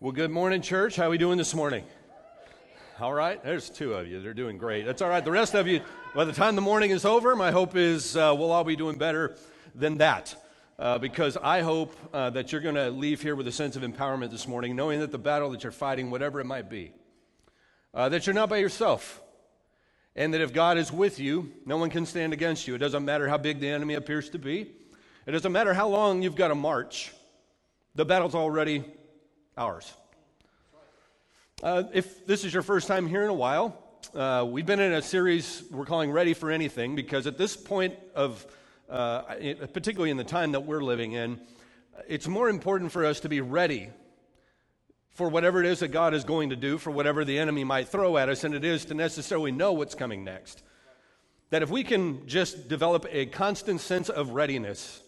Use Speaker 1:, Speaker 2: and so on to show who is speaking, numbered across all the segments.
Speaker 1: Well, good morning, church. How are we doing this morning? All right, there's two of you. They're doing great. That's all right. The rest of you, by the time the morning is over, my hope is uh, we'll all be doing better than that. Uh, because I hope uh, that you're going to leave here with a sense of empowerment this morning, knowing that the battle that you're fighting, whatever it might be, uh, that you're not by yourself. And that if God is with you, no one can stand against you. It doesn't matter how big the enemy appears to be, it doesn't matter how long you've got to march. The battle's already ours. Uh, if this is your first time here in a while, uh, we've been in a series we're calling Ready for Anything because at this point of, uh, particularly in the time that we're living in, it's more important for us to be ready for whatever it is that God is going to do, for whatever the enemy might throw at us, than it is to necessarily know what's coming next. That if we can just develop a constant sense of readiness,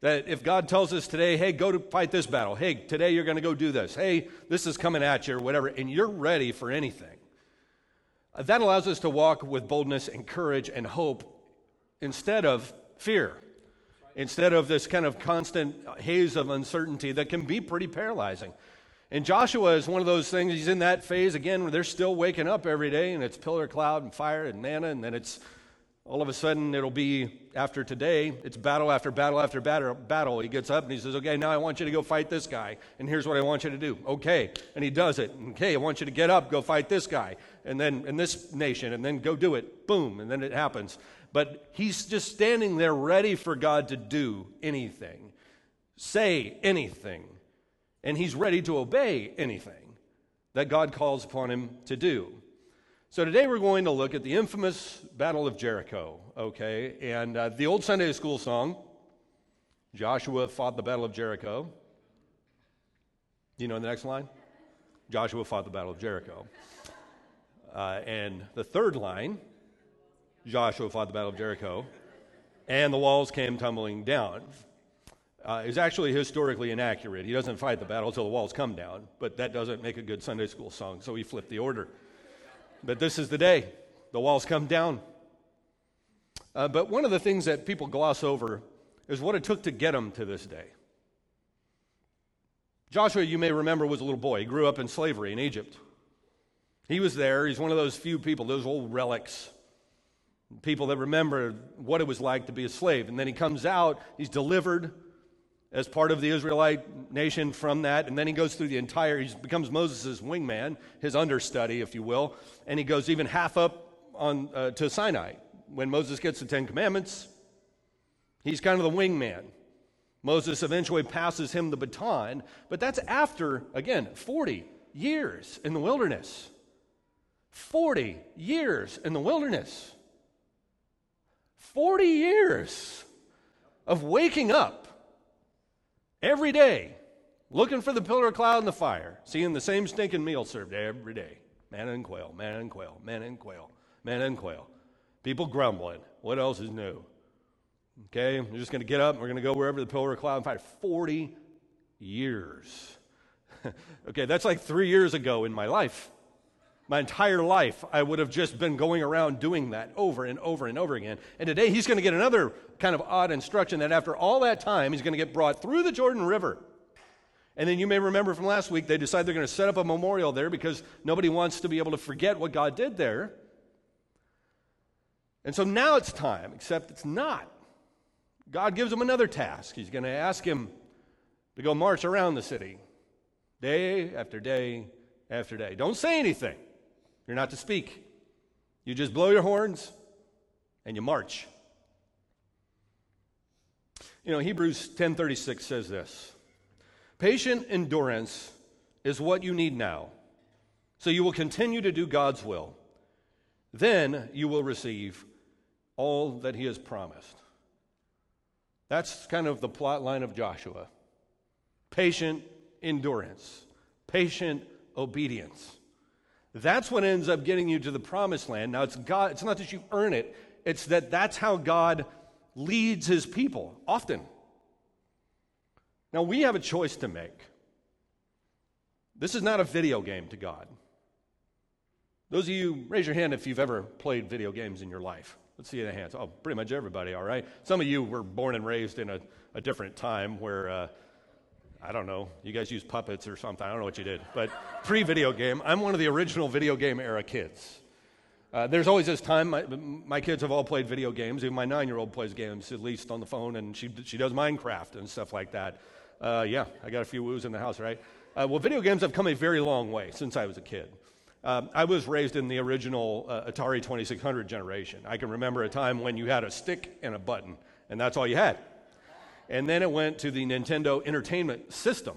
Speaker 1: that if God tells us today, hey, go to fight this battle, hey, today you're going to go do this, hey, this is coming at you, or whatever, and you're ready for anything, that allows us to walk with boldness and courage and hope instead of fear, instead of this kind of constant haze of uncertainty that can be pretty paralyzing. And Joshua is one of those things, he's in that phase again where they're still waking up every day and it's pillar cloud and fire and manna, and then it's all of a sudden it'll be after today, it's battle after battle after battle, battle. He gets up and he says, Okay, now I want you to go fight this guy, and here's what I want you to do. Okay. And he does it. Okay, I want you to get up, go fight this guy, and then in this nation, and then go do it. Boom, and then it happens. But he's just standing there ready for God to do anything, say anything, and he's ready to obey anything that God calls upon him to do. So today we're going to look at the infamous Battle of Jericho, okay? And uh, the old Sunday school song, Joshua fought the Battle of Jericho. Do you know the next line? Joshua fought the Battle of Jericho. Uh, and the third line, Joshua fought the Battle of Jericho, and the walls came tumbling down. Uh, is actually historically inaccurate. He doesn't fight the battle until the walls come down, but that doesn't make a good Sunday school song, so he flipped the order. But this is the day. The walls come down. Uh, but one of the things that people gloss over is what it took to get them to this day. Joshua, you may remember, was a little boy. He grew up in slavery in Egypt. He was there. He's one of those few people, those old relics, people that remember what it was like to be a slave. And then he comes out, he's delivered as part of the Israelite nation from that. And then he goes through the entire, he becomes Moses' wingman, his understudy, if you will. And he goes even half up on, uh, to Sinai. When Moses gets the Ten Commandments, he's kind of the wingman. Moses eventually passes him the baton, but that's after, again, 40 years in the wilderness. 40 years in the wilderness. 40 years of waking up Every day, looking for the pillar of cloud and the fire, seeing the same stinking meal served every day manna and quail, manna and quail, manna and quail, manna and quail. People grumbling. What else is new? Okay, we're just going to get up and we're going to go wherever the pillar of cloud and fire. 40 years. okay, that's like three years ago in my life. My entire life, I would have just been going around doing that over and over and over again. And today, he's going to get another kind of odd instruction that after all that time, he's going to get brought through the Jordan River. And then you may remember from last week, they decide they're going to set up a memorial there because nobody wants to be able to forget what God did there. And so now it's time, except it's not. God gives him another task. He's going to ask him to go march around the city day after day after day. Don't say anything. You're not to speak. You just blow your horns and you march. You know, Hebrews 10:36 says this. Patient endurance is what you need now. So you will continue to do God's will. Then you will receive all that he has promised. That's kind of the plot line of Joshua. Patient endurance, patient obedience. That's what ends up getting you to the promised land. Now, it's, God, it's not that you earn it, it's that that's how God leads his people often. Now, we have a choice to make. This is not a video game to God. Those of you, raise your hand if you've ever played video games in your life. Let's see the hands. Oh, pretty much everybody, all right? Some of you were born and raised in a, a different time where uh, I don't know. You guys use puppets or something. I don't know what you did. But pre video game, I'm one of the original video game era kids. Uh, there's always this time, my, my, kids have all played video games. Even my nine year old plays games, at least on the phone, and she, she does Minecraft and stuff like that. Uh, yeah, I got a few woos in the house, right? Uh, well, video games have come a very long way since I was a kid. Um, I was raised in the original uh, Atari 2600 generation. I can remember a time when you had a stick and a button, and that's all you had. And then it went to the Nintendo Entertainment System.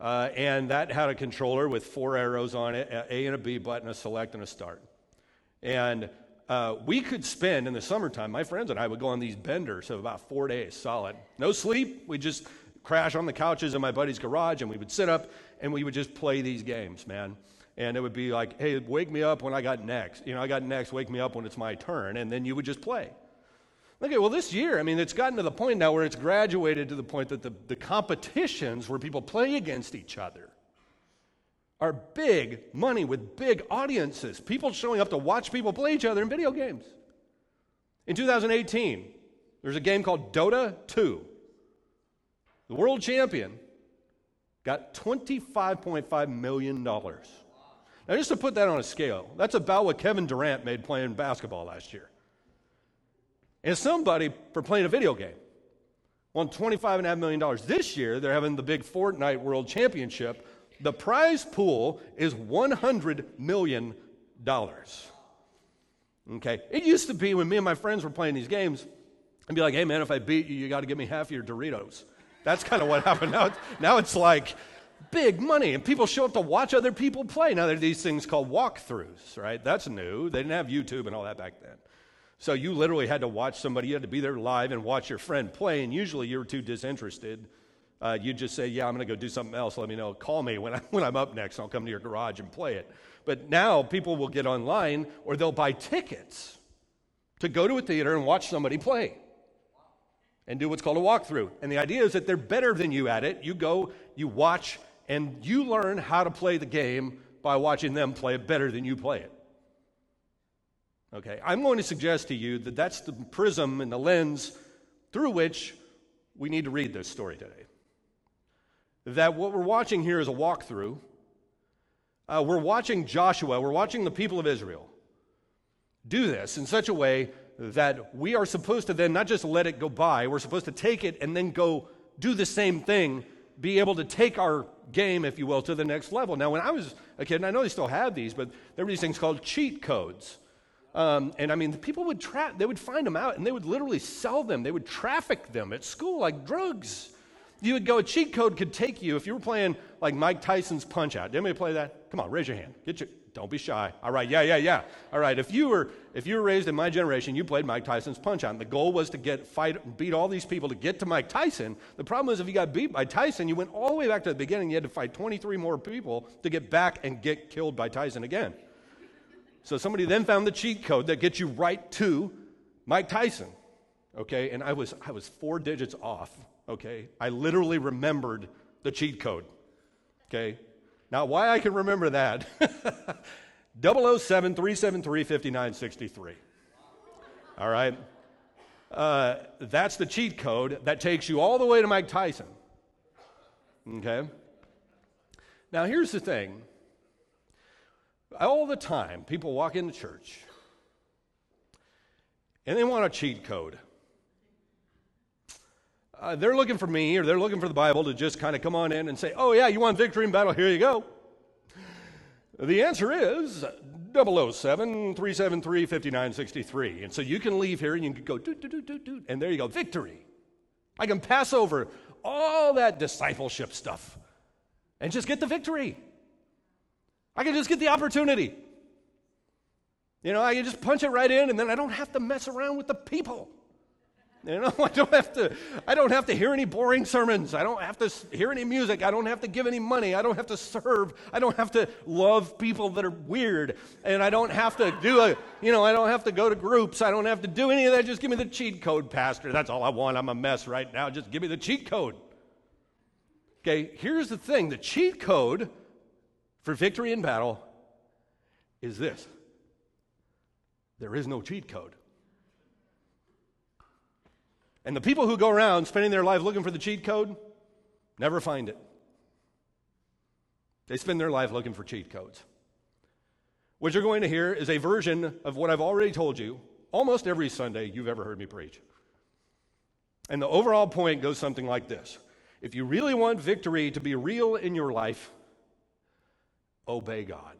Speaker 1: Uh, and that had a controller with four arrows on it A and a B button, a select, and a start. And uh, we could spend in the summertime, my friends and I would go on these benders of about four days solid. No sleep. We just crash on the couches in my buddy's garage and we would sit up and we would just play these games, man. And it would be like, hey, wake me up when I got next. You know, I got next, wake me up when it's my turn. And then you would just play. Okay, well, this year, I mean, it's gotten to the point now where it's graduated to the point that the, the competitions where people play against each other are big money with big audiences. People showing up to watch people play each other in video games. In 2018, there's a game called Dota 2. The world champion got $25.5 million. Now, just to put that on a scale, that's about what Kevin Durant made playing basketball last year. And somebody for playing a video game won $25.5 million. This year, they're having the big Fortnite World Championship. The prize pool is $100 million. Okay? It used to be when me and my friends were playing these games, I'd be like, hey man, if I beat you, you got to give me half of your Doritos. That's kind of what happened. Now now it's like big money, and people show up to watch other people play. Now there are these things called walkthroughs, right? That's new. They didn't have YouTube and all that back then. So you literally had to watch somebody, you had to be there live and watch your friend play, and usually you were too disinterested. Uh, you'd just say, Yeah, I'm going to go do something else. Let me know. Call me when, I, when I'm up next. I'll come to your garage and play it. But now people will get online or they'll buy tickets to go to a theater and watch somebody play and do what's called a walkthrough. And the idea is that they're better than you at it. You go, you watch, and you learn how to play the game by watching them play it better than you play it. Okay, I'm going to suggest to you that that's the prism and the lens through which we need to read this story today. That what we're watching here is a walkthrough. Uh, we're watching Joshua, we're watching the people of Israel do this in such a way that we are supposed to then not just let it go by, we're supposed to take it and then go do the same thing, be able to take our game, if you will, to the next level. Now, when I was a kid, and I know they still have these, but there were these things called cheat codes. Um, and I mean, the people would tra- they would find them out and they would literally sell them. They would traffic them at school like drugs. You would go, a cheat code could take you if you were playing like Mike Tyson's Punch Out. Did anybody play that? Come on, raise your hand. Get your, don't be shy. All right, yeah, yeah, yeah. All right, if you were if you were raised in my generation, you played Mike Tyson's Punch Out. The goal was to get fight beat all these people to get to Mike Tyson. The problem is if you got beat by Tyson, you went all the way back to the beginning. You had to fight 23 more people to get back and get killed by Tyson again. So somebody then found the cheat code that gets you right to Mike Tyson. Okay, and I was I was four digits off. Okay, I literally remembered the cheat code. Okay, now why I can remember that? 007 373 5963. All right. Uh, that's the cheat code that takes you all the way to Mike Tyson. Okay? Now, here's the thing all the time, people walk into church and they want a cheat code. Uh, they're looking for me or they're looking for the Bible to just kind of come on in and say, oh, yeah, you want victory in battle? Here you go. The answer is 007 373 5963. And so you can leave here and you can go, doot, doot, doot, doot, and there you go, victory. I can pass over all that discipleship stuff and just get the victory. I can just get the opportunity. You know, I can just punch it right in and then I don't have to mess around with the people. You know, I don't have to I don't have to hear any boring sermons. I don't have to hear any music. I don't have to give any money. I don't have to serve. I don't have to love people that are weird. And I don't have to do a, you know, I don't have to go to groups. I don't have to do any of that. Just give me the cheat code, pastor. That's all I want. I'm a mess right now. Just give me the cheat code. Okay, here's the thing. The cheat code for victory in battle is this there is no cheat code. And the people who go around spending their life looking for the cheat code, never find it. They spend their life looking for cheat codes. What you're going to hear is a version of what I've already told you almost every Sunday you've ever heard me preach. And the overall point goes something like this If you really want victory to be real in your life, obey God.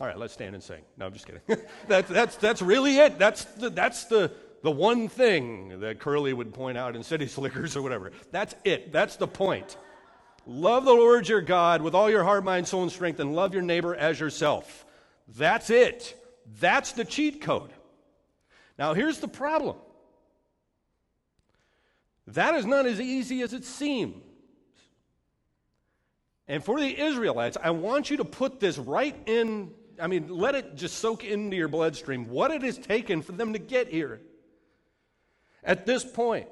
Speaker 1: All right, let's stand and sing. No, I'm just kidding. that's, that's, that's really it. That's, the, that's the, the one thing that Curly would point out in City Slickers or whatever. That's it. That's the point. Love the Lord your God with all your heart, mind, soul, and strength, and love your neighbor as yourself. That's it. That's the cheat code. Now, here's the problem that is not as easy as it seems. And for the Israelites, I want you to put this right in I mean, let it just soak into your bloodstream what it has taken for them to get here. At this point,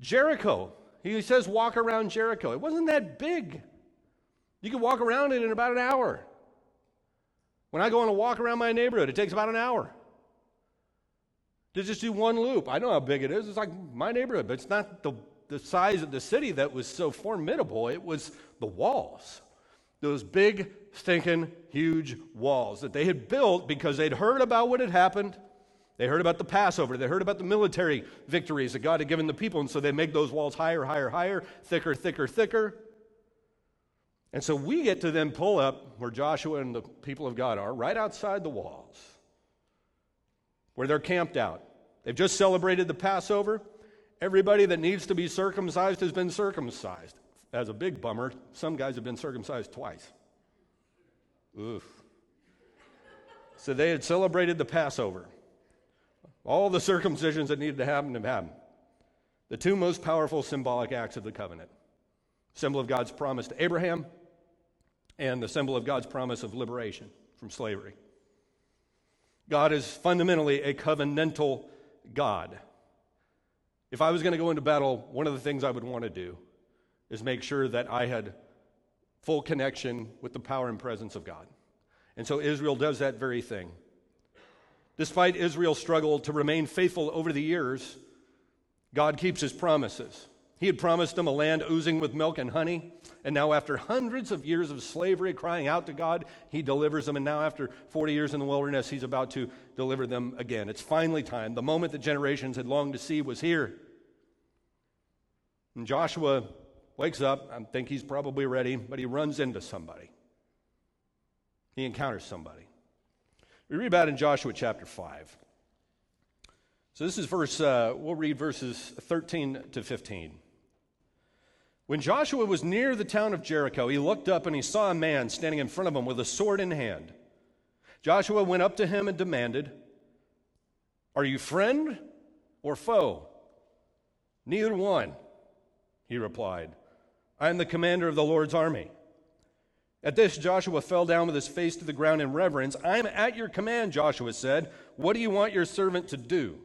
Speaker 1: Jericho, he says, walk around Jericho. It wasn't that big. You could walk around it in about an hour. When I go on a walk around my neighborhood, it takes about an hour to just do one loop. I know how big it is. It's like my neighborhood, but it's not the, the size of the city that was so formidable. It was the walls. Those big, stinking, huge walls that they had built because they'd heard about what had happened. They heard about the Passover. They heard about the military victories that God had given the people. And so they make those walls higher, higher, higher, thicker, thicker, thicker. And so we get to then pull up where Joshua and the people of God are, right outside the walls, where they're camped out. They've just celebrated the Passover. Everybody that needs to be circumcised has been circumcised as a big bummer, some guys have been circumcised twice. Oof. So they had celebrated the Passover. All the circumcisions that needed to happen have happened. The two most powerful symbolic acts of the covenant symbol of God's promise to Abraham and the symbol of God's promise of liberation from slavery. God is fundamentally a covenantal God. If I was going to go into battle, one of the things I would want to do is make sure that I had full connection with the power and presence of God. And so Israel does that very thing. Despite Israel's struggle to remain faithful over the years, God keeps his promises. He had promised them a land oozing with milk and honey, and now, after hundreds of years of slavery, crying out to God, he delivers them. And now, after 40 years in the wilderness, he's about to deliver them again. It's finally time. The moment that generations had longed to see was here. And Joshua wakes up, I think he's probably ready, but he runs into somebody. He encounters somebody. We read about in Joshua chapter 5. So this is verse, uh, we'll read verses 13 to 15. When Joshua was near the town of Jericho, he looked up and he saw a man standing in front of him with a sword in hand. Joshua went up to him and demanded, Are you friend or foe? Neither one, he replied. I am the commander of the Lord's army. At this, Joshua fell down with his face to the ground in reverence. I am at your command, Joshua said. What do you want your servant to do?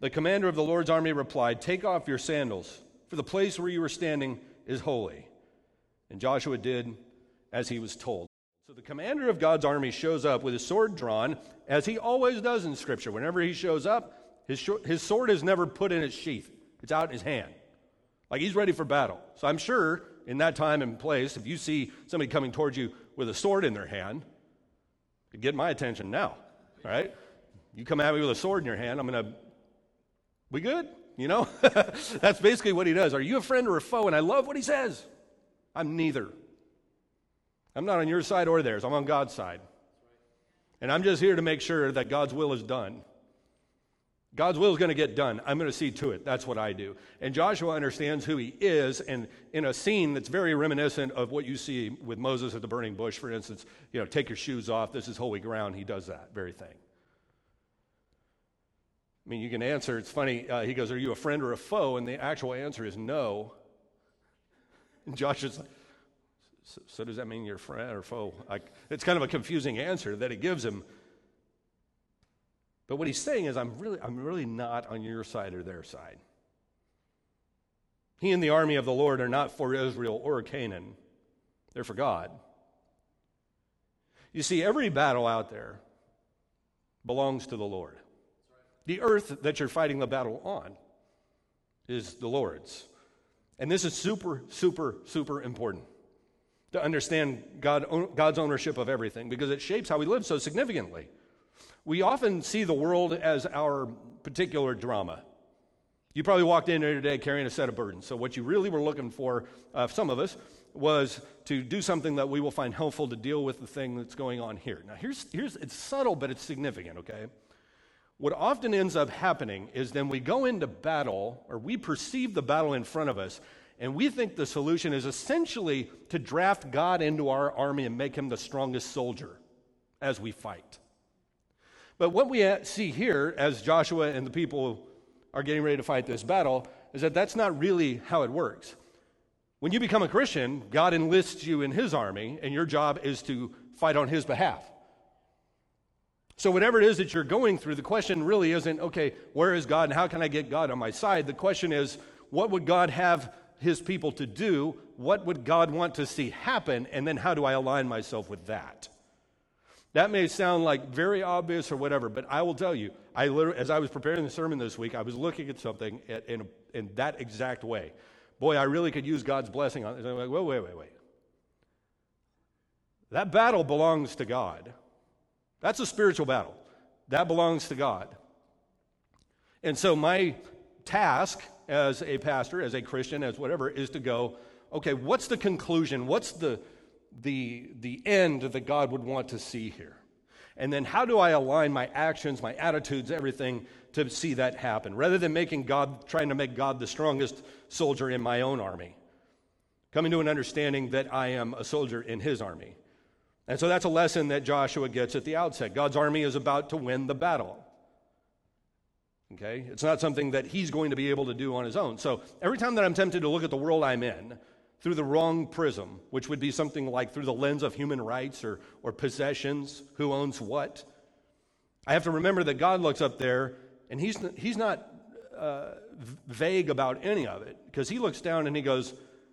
Speaker 1: The commander of the Lord's army replied, Take off your sandals, for the place where you are standing is holy. And Joshua did as he was told. So the commander of God's army shows up with his sword drawn, as he always does in Scripture. Whenever he shows up, his, his sword is never put in its sheath, it's out in his hand. Like he's ready for battle. So I'm sure in that time and place, if you see somebody coming towards you with a sword in their hand, get my attention now, right? You come at me with a sword in your hand, I'm going to, we good? You know? That's basically what he does. Are you a friend or a foe? And I love what he says. I'm neither. I'm not on your side or theirs, I'm on God's side. And I'm just here to make sure that God's will is done. God's will is going to get done. I'm going to see to it. That's what I do. And Joshua understands who he is, and in a scene that's very reminiscent of what you see with Moses at the burning bush, for instance, you know, take your shoes off. This is holy ground. He does that very thing. I mean, you can answer. It's funny. Uh, he goes, "Are you a friend or a foe?" And the actual answer is no. And Joshua's like, so, so does that mean you're friend or foe? Like, it's kind of a confusing answer that he gives him. But what he's saying is, I'm really, I'm really not on your side or their side. He and the army of the Lord are not for Israel or Canaan, they're for God. You see, every battle out there belongs to the Lord. The earth that you're fighting the battle on is the Lord's. And this is super, super, super important to understand God, God's ownership of everything because it shapes how we live so significantly. We often see the world as our particular drama. You probably walked in here today carrying a set of burdens. So, what you really were looking for, uh, some of us, was to do something that we will find helpful to deal with the thing that's going on here. Now, here's, here's it's subtle, but it's significant, okay? What often ends up happening is then we go into battle, or we perceive the battle in front of us, and we think the solution is essentially to draft God into our army and make him the strongest soldier as we fight. But what we uh, see here, as Joshua and the people are getting ready to fight this battle, is that that's not really how it works. When you become a Christian, God enlists you in his army, and your job is to fight on his behalf. So, whatever it is that you're going through, the question really isn't, okay, where is God and how can I get God on my side? The question is, what would God have his people to do? What would God want to see happen? And then how do I align myself with that? That may sound like very obvious or whatever, but I will tell you, I literally, as I was preparing the sermon this week, I was looking at something in, in that exact way. Boy, I really could use God's blessing on this. I'm like, wait, wait, wait, wait. That battle belongs to God. That's a spiritual battle. That belongs to God. And so my task as a pastor, as a Christian, as whatever, is to go, okay, what's the conclusion? What's the, the, the end that God would want to see here? And then how do I align my actions, my attitudes, everything to see that happen? Rather than making God, trying to make God the strongest soldier in my own army, coming to an understanding that I am a soldier in his army. And so that's a lesson that Joshua gets at the outset. God's army is about to win the battle. Okay? It's not something that he's going to be able to do on his own. So every time that I'm tempted to look at the world I'm in through the wrong prism, which would be something like through the lens of human rights or, or possessions, who owns what, I have to remember that God looks up there and he's, he's not uh, vague about any of it because he looks down and he goes,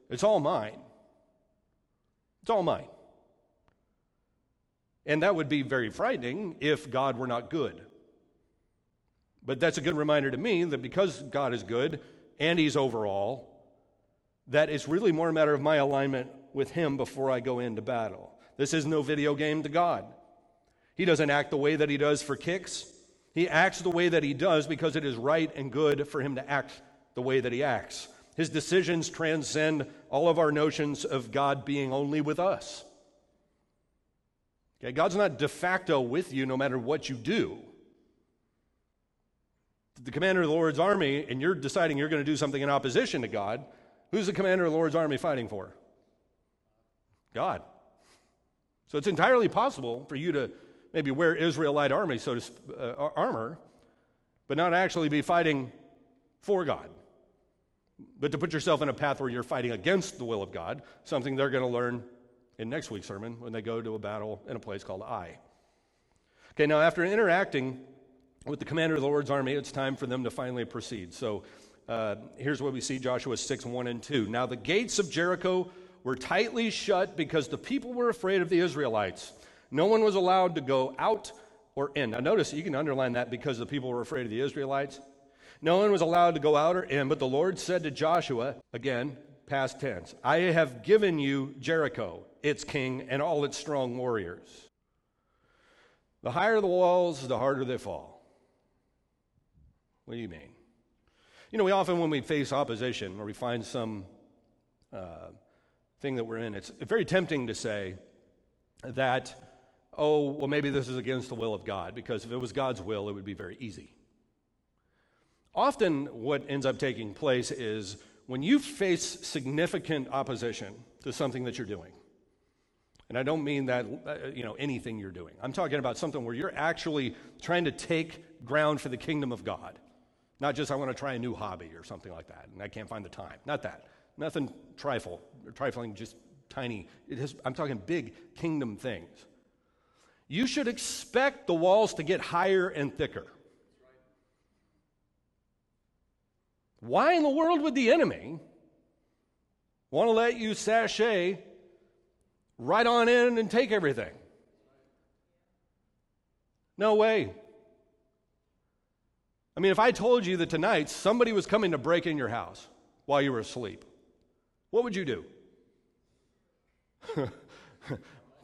Speaker 1: It's all mine. It's all mine. And that would be very frightening if God were not good. But that's a good reminder to me that because God is good and He's overall, that it's really more a matter of my alignment with Him before I go into battle. This is no video game to God. He doesn't act the way that He does for kicks. He acts the way that He does because it is right and good for Him to act the way that He acts. His decisions transcend all of our notions of God being only with us. Okay, God's not de facto with you no matter what you do the commander of the Lord's army and you're deciding you're going to do something in opposition to God, who's the commander of the Lord's army fighting for? God. So it's entirely possible for you to maybe wear Israelite army, so to uh, armor, but not actually be fighting for God. But to put yourself in a path where you're fighting against the will of God, something they're going to learn in next week's sermon when they go to a battle in a place called Ai. Okay, now after interacting with the commander of the Lord's army, it's time for them to finally proceed. So uh, here's what we see Joshua 6 1 and 2. Now the gates of Jericho were tightly shut because the people were afraid of the Israelites. No one was allowed to go out or in. Now notice, you can underline that because the people were afraid of the Israelites. No one was allowed to go out or in, but the Lord said to Joshua, again, past tense, I have given you Jericho, its king, and all its strong warriors. The higher the walls, the harder they fall. What do you mean? You know, we often, when we face opposition or we find some uh, thing that we're in, it's very tempting to say that, oh, well, maybe this is against the will of God, because if it was God's will, it would be very easy. Often, what ends up taking place is when you face significant opposition to something that you're doing, and I don't mean that, uh, you know, anything you're doing. I'm talking about something where you're actually trying to take ground for the kingdom of God. Not just I want to try a new hobby or something like that, and I can't find the time. Not that. Nothing trifle, or trifling, just tiny. I'm talking big kingdom things. You should expect the walls to get higher and thicker. Why in the world would the enemy want to let you sashay right on in and take everything? No way. I mean, if I told you that tonight somebody was coming to break in your house while you were asleep, what would you do?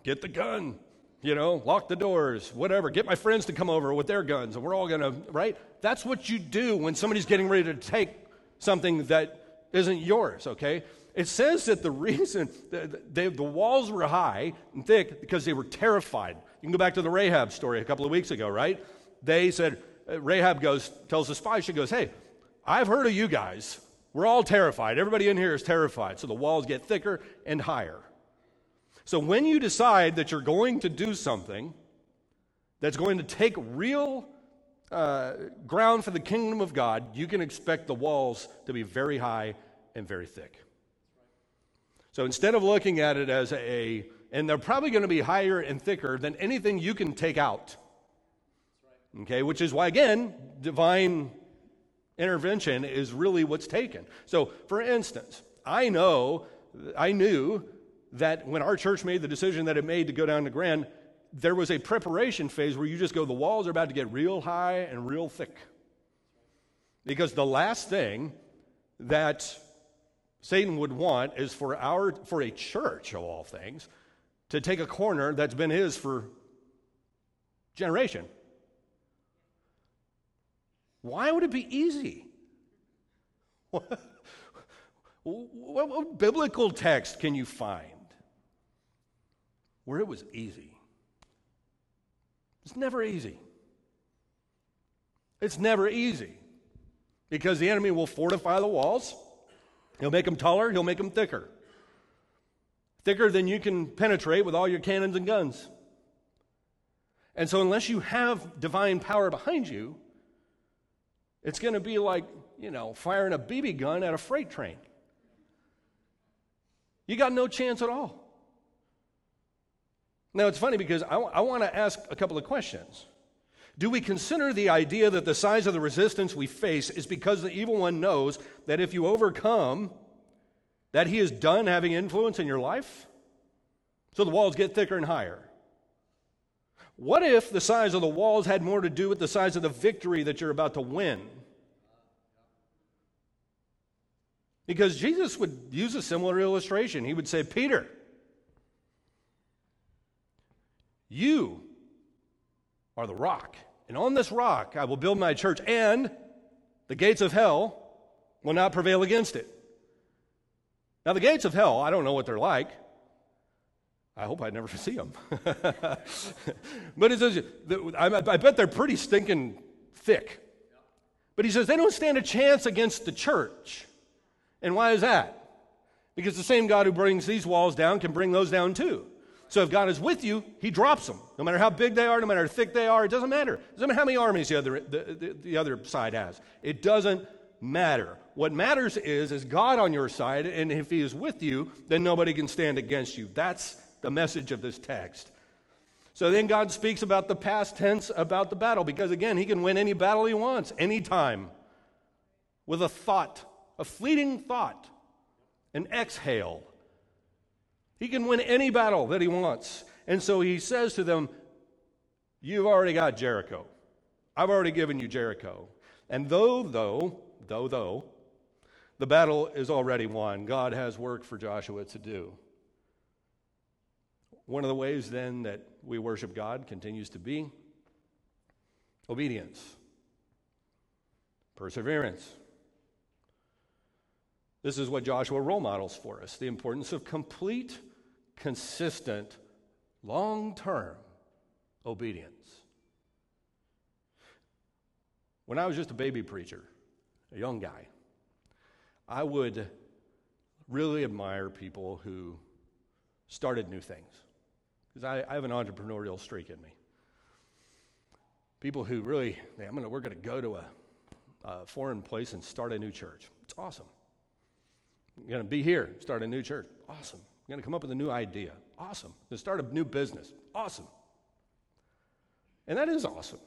Speaker 1: Get the gun, you know, lock the doors, whatever. Get my friends to come over with their guns, and we're all to, right? That's what you do when somebody's getting ready to take something that isn't yours, okay? It says that the reason they, the walls were high and thick because they were terrified. You can go back to the Rahab story a couple of weeks ago, right? They said, Rahab goes, tells the spy, she goes, Hey, I've heard of you guys. We're all terrified. Everybody in here is terrified. So the walls get thicker and higher. So when you decide that you're going to do something that's going to take real uh, ground for the kingdom of God, you can expect the walls to be very high and very thick. So instead of looking at it as a, and they're probably going to be higher and thicker than anything you can take out. Okay, which is why, again, divine intervention is really what's taken. So, for instance, I know, I knew that when our church made the decision that it made to go down to Grand, there was a preparation phase where you just go, the walls are about to get real high and real thick. Because the last thing that Satan would want is for our for a church of all things to take a corner that's been his for generation. Why would it be easy? What, what, what biblical text can you find where it was easy. It's never easy. It's never easy because the enemy will fortify the walls. He'll make them taller, he'll make them thicker. Thicker than you can penetrate with all your cannons and guns. And so, unless you have divine power behind you, it's going to be like, you know, firing a BB gun at a freight train. You got no chance at all. Now, it's funny because I, w- I want to ask a couple of questions. Do we consider the idea that the size of the resistance we face is because the evil one knows that if you overcome, that he is done having influence in your life? So the walls get thicker and higher. What if the size of the walls had more to do with the size of the victory that you're about to win? Because Jesus would use a similar illustration. He would say, Peter, You are the rock, and on this rock I will build my church, and the gates of hell will not prevail against it. Now, the gates of hell, I don't know what they're like. I hope I never see them. but it says, I bet they're pretty stinking thick. But he says they don't stand a chance against the church. And why is that? Because the same God who brings these walls down can bring those down too. So if God is with you, he drops them. No matter how big they are, no matter how thick they are, it doesn't matter. It doesn't matter how many armies the other, the, the, the other side has. It doesn't matter. What matters is, is God on your side, and if he is with you, then nobody can stand against you. That's the message of this text. So then God speaks about the past tense about the battle, because again, he can win any battle he wants, anytime, with a thought, a fleeting thought, an exhale. He can win any battle that he wants. And so he says to them, You've already got Jericho. I've already given you Jericho. And though, though, though, though, the battle is already won, God has work for Joshua to do. One of the ways then that we worship God continues to be obedience, perseverance. This is what Joshua role models for us the importance of complete consistent, long term obedience. When I was just a baby preacher, a young guy, I would really admire people who started new things because I, I, have an entrepreneurial streak in me. People who really, I'm gonna, we're going to go to a, a, foreign place and start a new church. It's awesome. You're going to be here, start a new church. Awesome. I'm going to come up with a new idea. Awesome. To start a new business. Awesome. And that is awesome.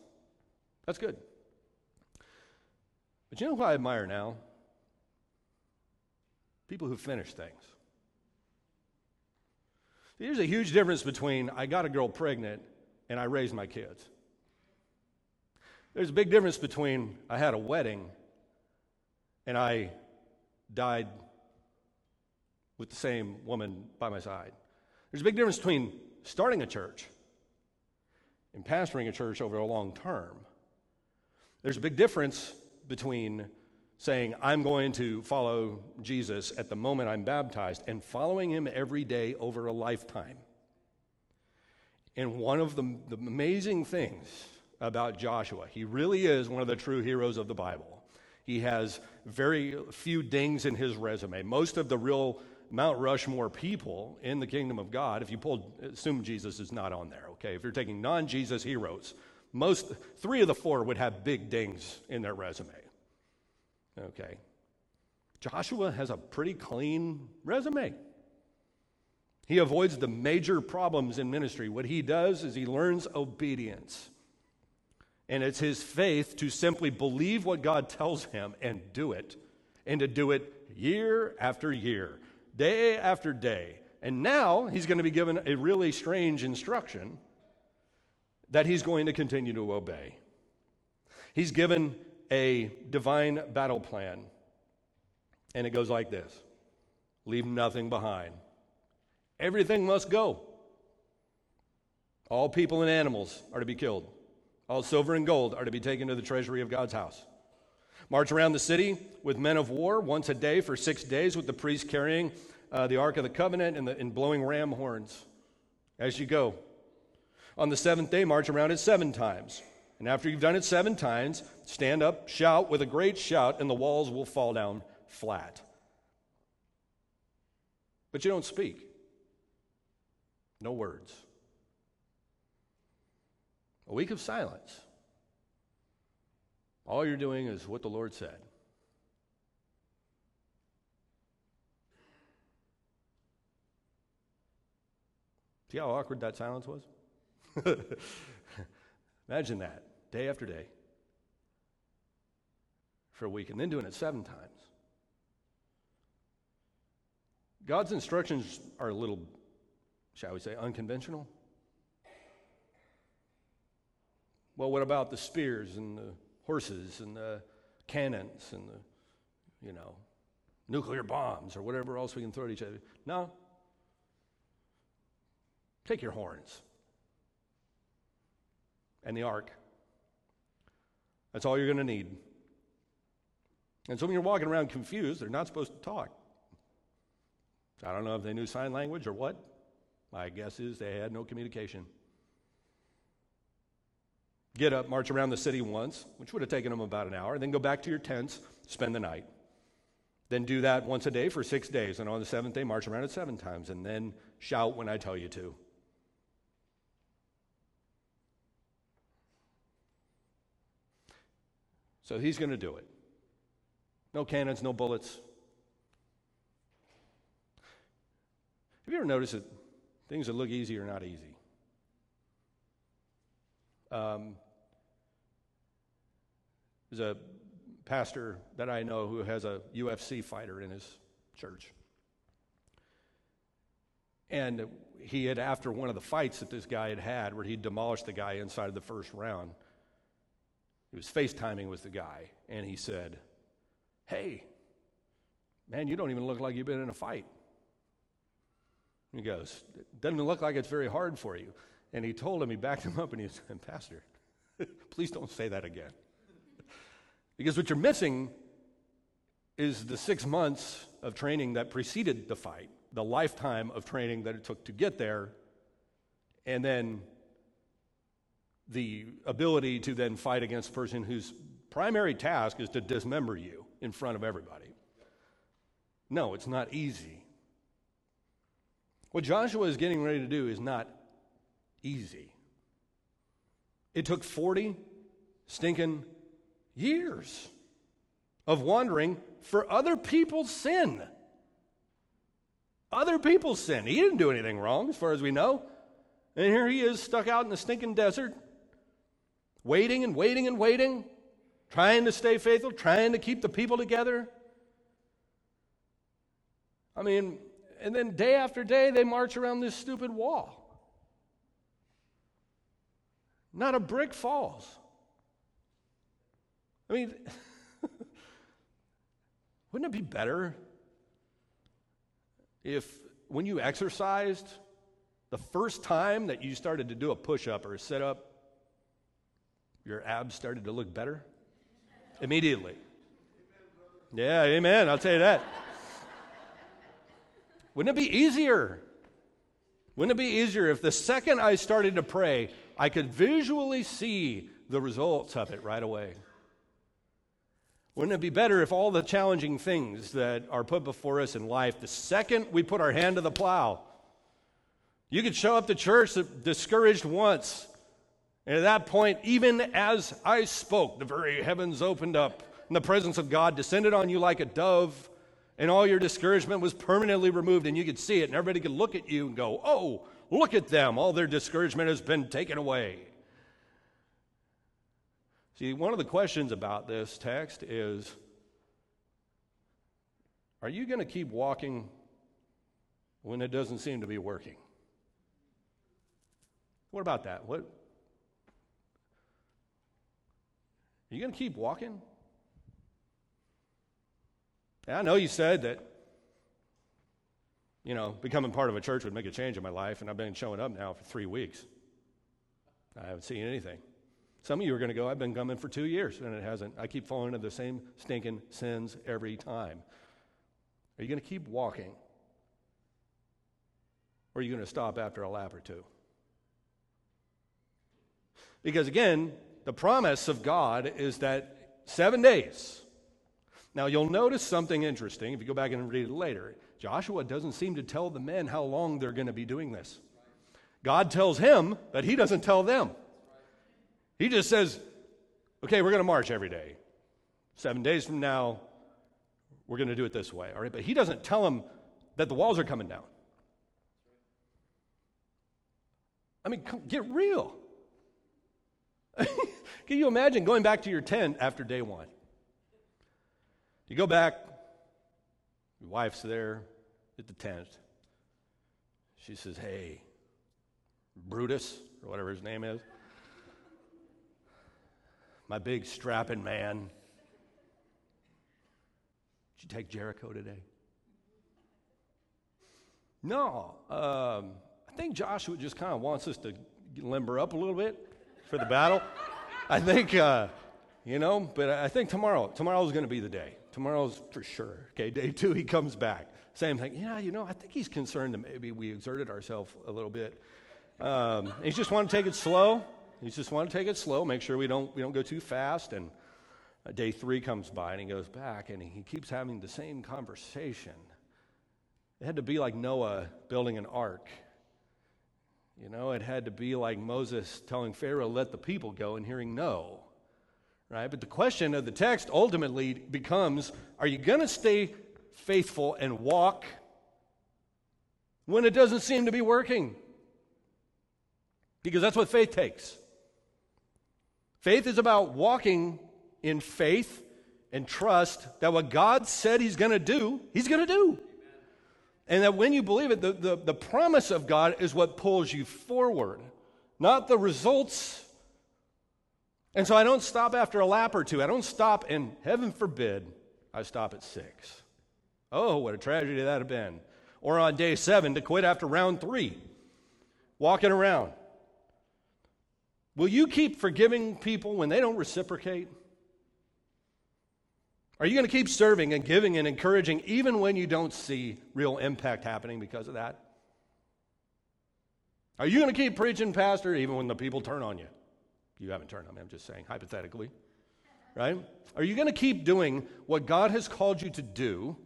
Speaker 1: That's good. But you know who I admire now? People who finish things. There's a huge difference between I got a girl pregnant and I raised my kids. There's a big difference between I had a wedding and I died with the same woman by my side. There's a big difference between starting a church and pastoring a church over a long term. There's a big difference between saying, I'm going to follow Jesus at the moment I'm baptized and following him every day over a lifetime. And one of the, the amazing things about Joshua, he really is one of the true heroes of the Bible. He has very few dings in his resume. Most of the real Mount Rushmore people in the kingdom of God, if you pulled, assume Jesus is not on there, okay? If you're taking non Jesus heroes, most, three of the four would have big dings in their resume, okay? Joshua has a pretty clean resume. He avoids the major problems in ministry. What he does is he learns obedience. And it's his faith to simply believe what God tells him and do it, and to do it year after year day after day. And now he's going to be given a really strange instruction that he's going to continue to obey. He's given a divine battle plan, and it goes like this Leave nothing behind. Everything must go. All people and animals are to be killed. All silver and gold are to be taken to the treasury of God's house. March around the city with men of war once a day for six days, with the priests carrying uh, the Ark of the Covenant and, the, and blowing ram horns as you go. On the seventh day, march around it seven times. And after you've done it seven times, stand up, shout with a great shout, and the walls will fall down flat. But you don't speak. No words. A week of silence. All you're doing is what the Lord said. See how awkward that silence was? Imagine that, day after day, for a week, and then doing it seven times. God's instructions are a little, shall we say, unconventional. Well, what about the spears and the horses and the cannons and the, you know, nuclear bombs or whatever else we can throw at each other? No. Take your horns and the ark. That's all you're going to need. And so when you're walking around confused, they're not supposed to talk. I don't know if they knew sign language or what. My guess is they had no communication. Get up, march around the city once, which would have taken them about an hour, then go back to your tents, spend the night. Then do that once a day for six days, and on the seventh day, march around it seven times, and then shout when I tell you to. So he's going to do it. No cannons, no bullets. Have you ever noticed that things that look easy are not easy? Um, there's a pastor that I know who has a UFC fighter in his church. And he had, after one of the fights that this guy had had, where he demolished the guy inside of the first round, he was FaceTiming with the guy, and he said, Hey, man, you don't even look like you've been in a fight. He goes, Doesn't look like it's very hard for you. And he told him, he backed him up, and he said, Pastor, please don't say that again. because what you're missing is the six months of training that preceded the fight, the lifetime of training that it took to get there, and then the ability to then fight against a person whose primary task is to dismember you in front of everybody. No, it's not easy. What Joshua is getting ready to do is not easy. It took 40 stinking years of wandering for other people's sin. Other people's sin. He didn't do anything wrong, as far as we know. And here he is stuck out in the stinking desert waiting and waiting and waiting, trying to stay faithful, trying to keep the people together. I mean, and then day after day, they march around this stupid wall. Not a brick falls. I mean, wouldn't it be better if when you exercised, the first time that you started to do a push up or a sit up, your abs started to look better? Immediately. Yeah, amen. I'll tell you that. Wouldn't it be easier? Wouldn't it be easier if the second I started to pray, I could visually see the results of it right away? Wouldn't it be better if all the challenging things that are put before us in life, the second we put our hand to the plow, you could show up to church discouraged once. And at that point, even as I spoke, the very heavens opened up and the presence of God descended on you like a dove, and all your discouragement was permanently removed, and you could see it, and everybody could look at you and go, Oh, look at them. All their discouragement has been taken away. See, one of the questions about this text is Are you going to keep walking when it doesn't seem to be working? What about that? What? Are you going to keep walking? I know you said that, you know, becoming part of a church would make a change in my life, and I've been showing up now for three weeks. I haven't seen anything. Some of you are going to go, I've been coming for two years, and it hasn't. I keep falling into the same stinking sins every time. Are you going to keep walking? Or are you going to stop after a lap or two? Because again, the promise of God is that seven days. Now, you'll notice something interesting if you go back and read it later. Joshua doesn't seem to tell the men how long they're going to be doing this. God tells him, but he doesn't tell them. He just says, okay, we're going to march every day. Seven days from now, we're going to do it this way. All right, but he doesn't tell them that the walls are coming down. I mean, get real. Can you imagine going back to your tent after day one? You go back, your wife's there at the tent. She says, Hey, Brutus, or whatever his name is my big strapping man. Did you take Jericho today? No. Um, I think Joshua just kind of wants us to limber up a little bit for the battle. I think, uh, you know, but I think tomorrow, tomorrow's going to be the day. Tomorrow's for sure. Okay, day two, he comes back. Same thing. Yeah, you know, I think he's concerned that maybe we exerted ourselves a little bit. Um, he just want to take it slow. He just want to take it slow, make sure we don't, we don't go too fast. And uh, day three comes by and he goes back and he keeps having the same conversation. It had to be like Noah building an ark. You know, it had to be like Moses telling Pharaoh, let the people go, and hearing no. Right? But the question of the text ultimately becomes are you going to stay faithful and walk when it doesn't seem to be working? Because that's what faith takes. Faith is about walking in faith and trust that what God said He's going to do, He's going to do. And that when you believe it, the, the, the, promise of God is what pulls you forward, not the results. And so I don't stop after a lap or two. I don't stop, and heaven forbid, I stop at six. Oh, what a tragedy that would have been. Or on day seven to quit after round three, walking around. Will you keep forgiving people when they don't reciprocate? Are you going to keep serving and giving and encouraging even when you don't see real impact happening because of that? Are you going to keep preaching, Pastor, even when the people turn on you? You haven't turned on me, I'm just saying, hypothetically. Right? Are you going to keep doing what God has called you to do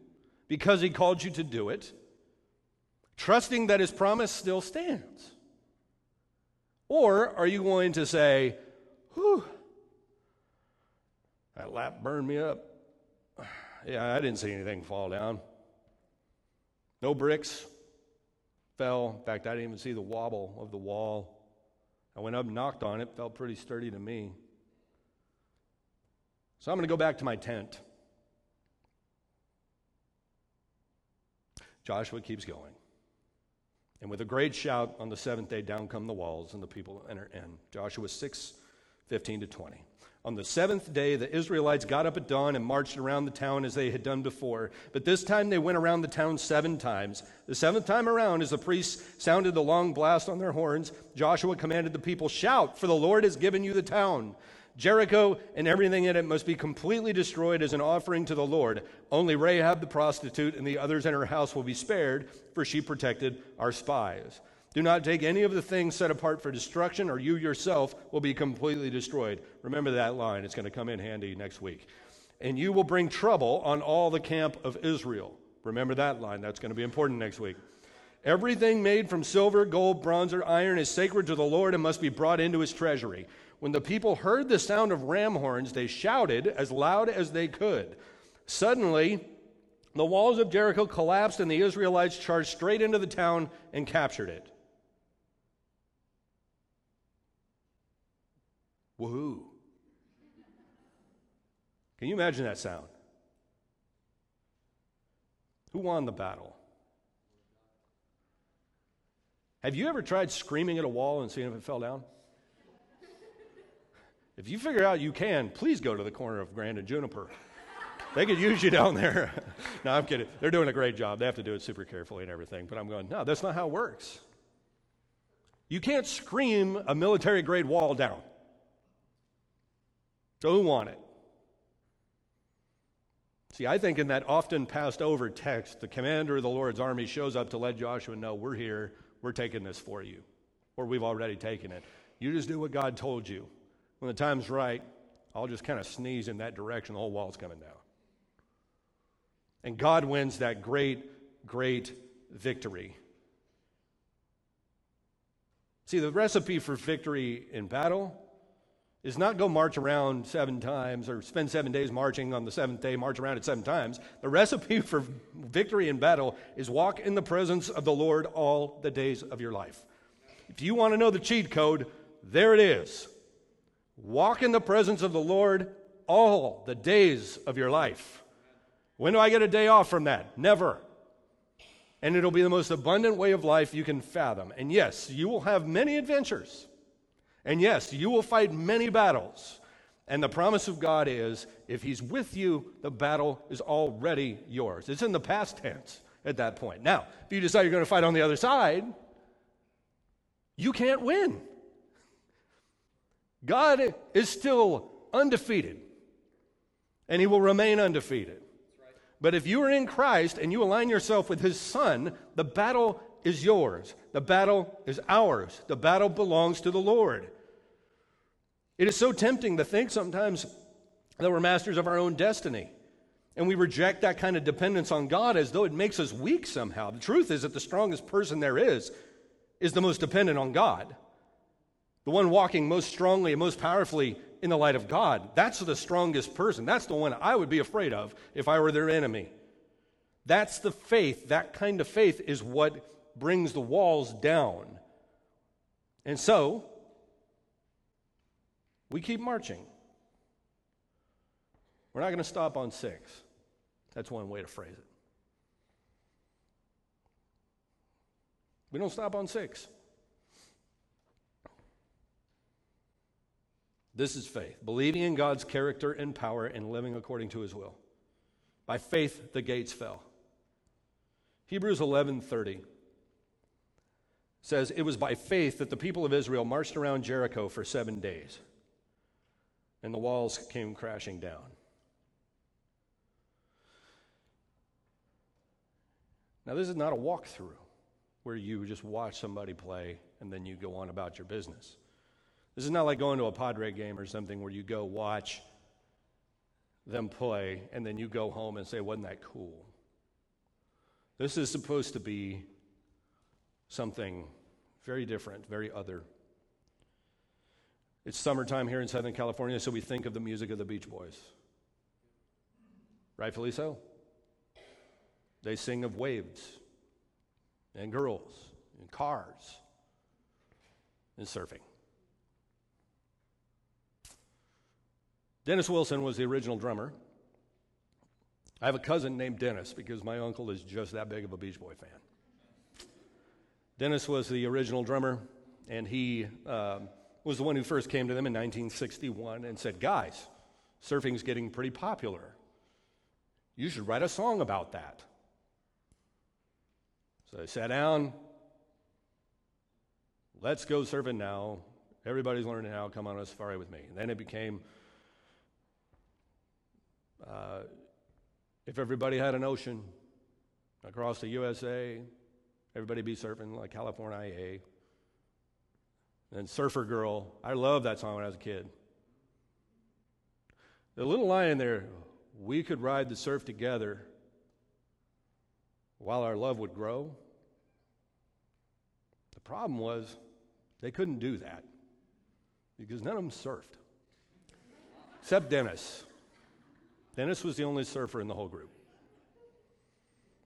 Speaker 1: because He called you to do it, trusting that His promise still stands? Or are you going to say, whew, that lap burned me up? Yeah, I didn't see anything fall down. No bricks fell. In fact, I didn't even see the wobble of the wall. I went up and knocked on it, felt pretty sturdy to me. So I'm going to go back to my tent. Joshua keeps going. And with a great shout on the seventh day, down come the walls, and the people enter in. Joshua 6, 15 to 20. On the seventh day, the Israelites got up at dawn and marched around the town as they had done before. But this time they went around the town seven times. The seventh time around, as the priests sounded the long blast on their horns, Joshua commanded the people, Shout, for the Lord has given you the town. Jericho and everything in it must be completely destroyed as an offering to the Lord. Only Rahab the prostitute and the others in her house will be spared, for she protected our spies. Do not take any of the things set apart for destruction, or you yourself will be completely destroyed. Remember that line, it's going to come in handy next week. And you will bring trouble on all the camp of Israel. Remember that line, that's going to be important next week. Everything made from silver, gold, bronze, or iron is sacred to the Lord and must be brought into his treasury. When the people heard the sound of ram horns, they shouted as loud as they could. Suddenly, the walls of Jericho collapsed, and the Israelites charged straight into the town and captured it. Woohoo. Can you imagine that sound? Who won the battle? Have you ever tried screaming at a wall and seeing if it fell down? If you figure out you can, please go to the corner of Grand and Juniper. They could use you down there. no, I'm kidding. They're doing a great job. They have to do it super carefully and everything. But I'm going, no, that's not how it works. You can't scream a military grade wall down. So who won it? See, I think in that often passed over text, the commander of the Lord's army shows up to let Joshua know, we're here, we're taking this for you, or we've already taken it. You just do what God told you. When the time's right, I'll just kind of sneeze in that direction, the whole wall's coming down. And God wins that great, great victory. See, the recipe for victory in battle is not go march around seven times or spend seven days marching on the seventh day, march around it seven times. The recipe for victory in battle is walk in the presence of the Lord all the days of your life. If you want to know the cheat code, there it is. Walk in the presence of the Lord all the days of your life. When do I get a day off from that? Never. And it'll be the most abundant way of life you can fathom. And yes, you will have many adventures. And yes, you will fight many battles. And the promise of God is if He's with you, the battle is already yours. It's in the past tense at that point. Now, if you decide you're going to fight on the other side, you can't win. God is still undefeated, and He will remain undefeated. But if you are in Christ and you align yourself with His Son, the battle is yours. The battle is ours. The battle belongs to the Lord. It is so tempting to think sometimes that we're masters of our own destiny. And we reject that kind of dependence on God as though it makes us weak somehow. The truth is that the strongest person there is is the most dependent on God. The one walking most strongly and most powerfully in the light of God. That's the strongest person. That's the one I would be afraid of if I were their enemy. That's the faith. That kind of faith is what brings the walls down. And so, we keep marching. We're not going to stop on six. That's one way to phrase it. We don't stop on six. This is faith, believing in God's character and power and living according to his will. By faith the gates fell. Hebrews 11:30 says it was by faith that the people of Israel marched around Jericho for 7 days and the walls came crashing down. Now, this is not a walkthrough where you just watch somebody play and then you go on about your business. This is not like going to a Padre game or something where you go watch them play and then you go home and say, Wasn't that cool? This is supposed to be something very different, very other. It's summertime here in Southern California, so we think of the music of the Beach Boys. Rightfully so. They sing of waves and girls and cars and surfing. Dennis Wilson was the original drummer. I have a cousin named Dennis because my uncle is just that big of a Beach Boy fan. Dennis was the original drummer, and he. Um, was the one who first came to them in 1961 and said, Guys, surfing's getting pretty popular. You should write a song about that. So they sat down. Let's go surfing now. Everybody's learning how. Come on a safari with me. And then it became uh, if everybody had an ocean across the USA, everybody be surfing like California IA. And Surfer Girl, I loved that song when I was a kid. The little line in there, we could ride the surf together while our love would grow. The problem was they couldn't do that because none of them surfed, except Dennis. Dennis was the only surfer in the whole group.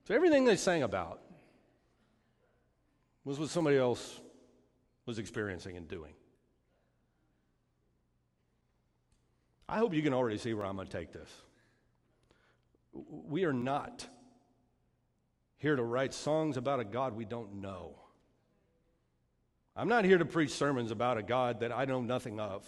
Speaker 1: So everything they sang about was what somebody else was experiencing and doing. I hope you can already see where I'm going to take this. We are not here to write songs about a God we don't know. I'm not here to preach sermons about a God that I know nothing of.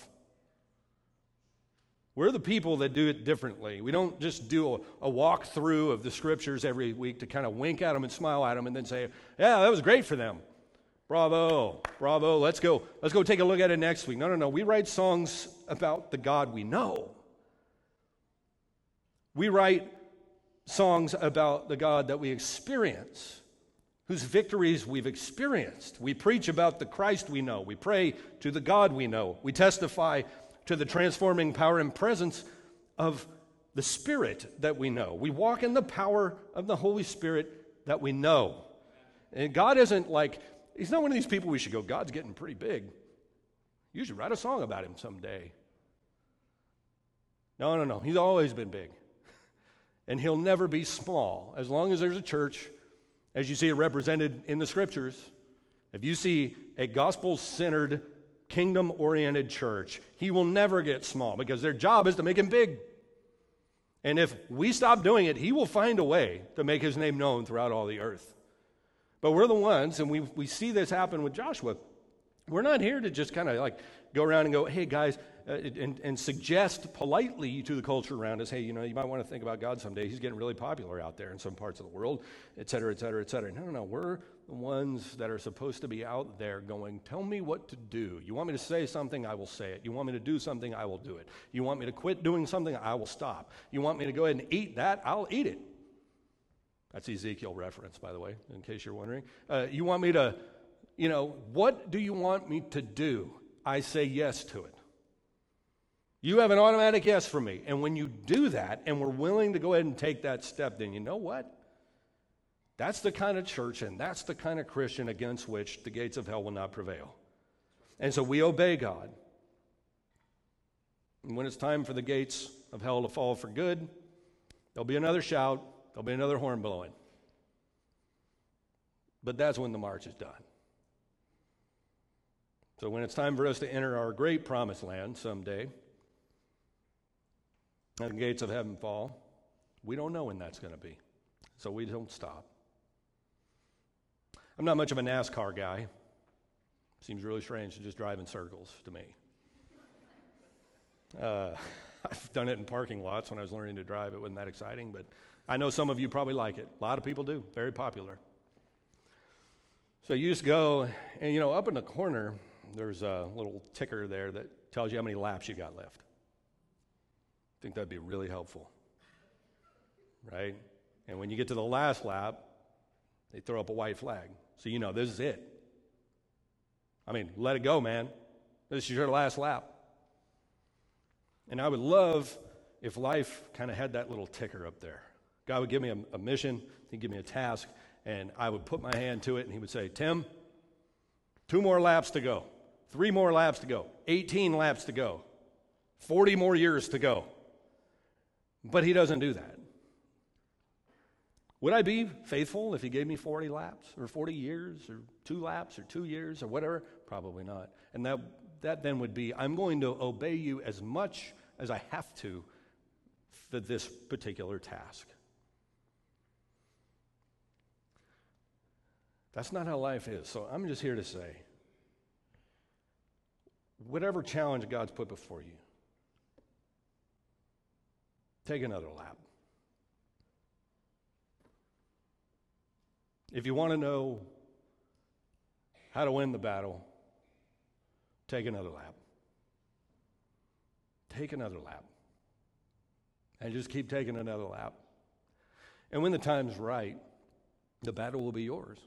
Speaker 1: We're the people that do it differently. We don't just do a, a walkthrough of the scriptures every week to kind of wink at them and smile at them and then say, Yeah, that was great for them. Bravo, bravo. Let's go. Let's go take a look at it next week. No, no, no. We write songs about the God we know. We write songs about the God that we experience, whose victories we've experienced. We preach about the Christ we know. We pray to the God we know. We testify to the transforming power and presence of the Spirit that we know. We walk in the power of the Holy Spirit that we know. And God isn't like, He's not one of these people we should go, God's getting pretty big. You should write a song about Him someday. No, no, no. He's always been big. And He'll never be small. As long as there's a church, as you see it represented in the scriptures, if you see a gospel centered kingdom oriented church. He will never get small because their job is to make him big. And if we stop doing it, he will find a way to make his name known throughout all the earth. But we're the ones, and we, we see this happen with Joshua. We're not here to just kind of like go around and go, hey guys, uh, and, and suggest politely to the culture around us, hey, you know, you might want to think about God someday. He's getting really popular out there in some parts of the world, et cetera, et cetera, et cetera. No, no, no. We're the ones that are supposed to be out there going, tell me what to do. You want me to say something? I will say it. You want me to do something? I will do it. You want me to quit doing something? I will stop. You want me to go ahead and eat that? I'll eat it. That's Ezekiel reference, by the way, in case you're wondering. Uh, you want me to, you know, what do you want me to do? I say yes to it. You have an automatic yes for me. And when you do that and we're willing to go ahead and take that step, then you know what? That's the kind of church and that's the kind of Christian against which the gates of hell will not prevail. And so we obey God. And when it's time for the gates of hell to fall for good, there'll be another shout, there'll be another horn blowing. But that's when the march is done. So when it's time for us to enter our great promised land someday, and the gates of heaven fall, we don't know when that's going to be. So we don't stop. I'm not much of a NASCAR guy. Seems really strange to just drive in circles to me. Uh, I've done it in parking lots when I was learning to drive. It wasn't that exciting, but I know some of you probably like it. A lot of people do. Very popular. So you just go, and you know, up in the corner, there's a little ticker there that tells you how many laps you got left. I think that'd be really helpful. Right? And when you get to the last lap, they throw up a white flag. So you know this is it. I mean, let it go, man. This is your last lap. And I would love if life kind of had that little ticker up there. God would give me a, a mission, He'd give me a task, and I would put my hand to it, and He would say, Tim, two more laps to go, three more laps to go, 18 laps to go, 40 more years to go. But he doesn't do that. Would I be faithful if he gave me 40 laps or 40 years or two laps or two years or whatever? Probably not. And that, that then would be I'm going to obey you as much as I have to for this particular task. That's not how life is. So I'm just here to say whatever challenge God's put before you, take another lap. If you want to know how to win the battle, take another lap. Take another lap. And just keep taking another lap. And when the time's right, the battle will be yours.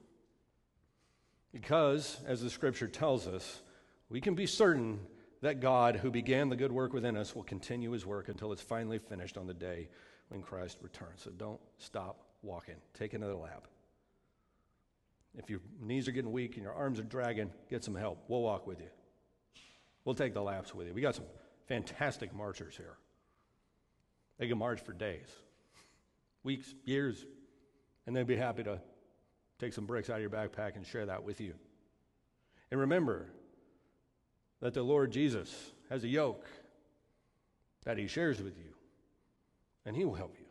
Speaker 1: Because, as the scripture tells us, we can be certain that God, who began the good work within us, will continue his work until it's finally finished on the day when Christ returns. So don't stop walking. Take another lap. If your knees are getting weak and your arms are dragging, get some help. We'll walk with you. We'll take the laps with you. We got some fantastic marchers here. They can march for days, weeks, years, and they'd be happy to take some bricks out of your backpack and share that with you. And remember that the Lord Jesus has a yoke that he shares with you, and he will help you.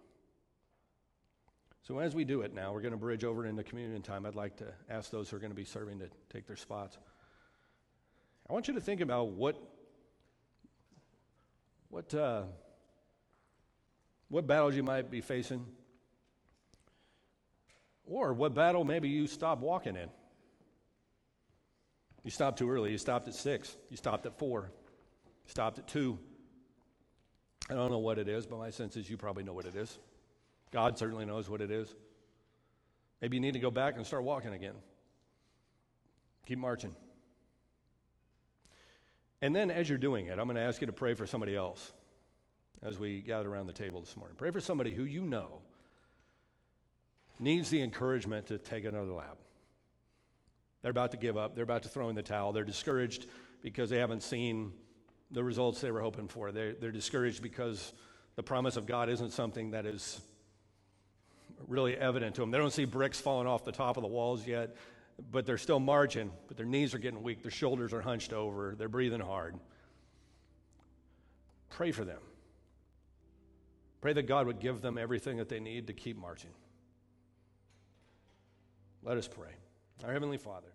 Speaker 1: So, as we do it now, we're going to bridge over into communion time. I'd like to ask those who are going to be serving to take their spots. I want you to think about what, what, uh, what battles you might be facing, or what battle maybe you stopped walking in. You stopped too early. You stopped at six. You stopped at four. You stopped at two. I don't know what it is, but my sense is you probably know what it is. God certainly knows what it is. Maybe you need to go back and start walking again. Keep marching. And then, as you're doing it, I'm going to ask you to pray for somebody else as we gather around the table this morning. Pray for somebody who you know needs the encouragement to take another lap. They're about to give up, they're about to throw in the towel, they're discouraged because they haven't seen the results they were hoping for. They're, they're discouraged because the promise of God isn't something that is really evident to them. They don't see bricks falling off the top of the walls yet, but they're still marching, but their knees are getting weak, their shoulders are hunched over, they're breathing hard. Pray for them. Pray that God would give them everything that they need to keep marching. Let us pray. Our Heavenly Father,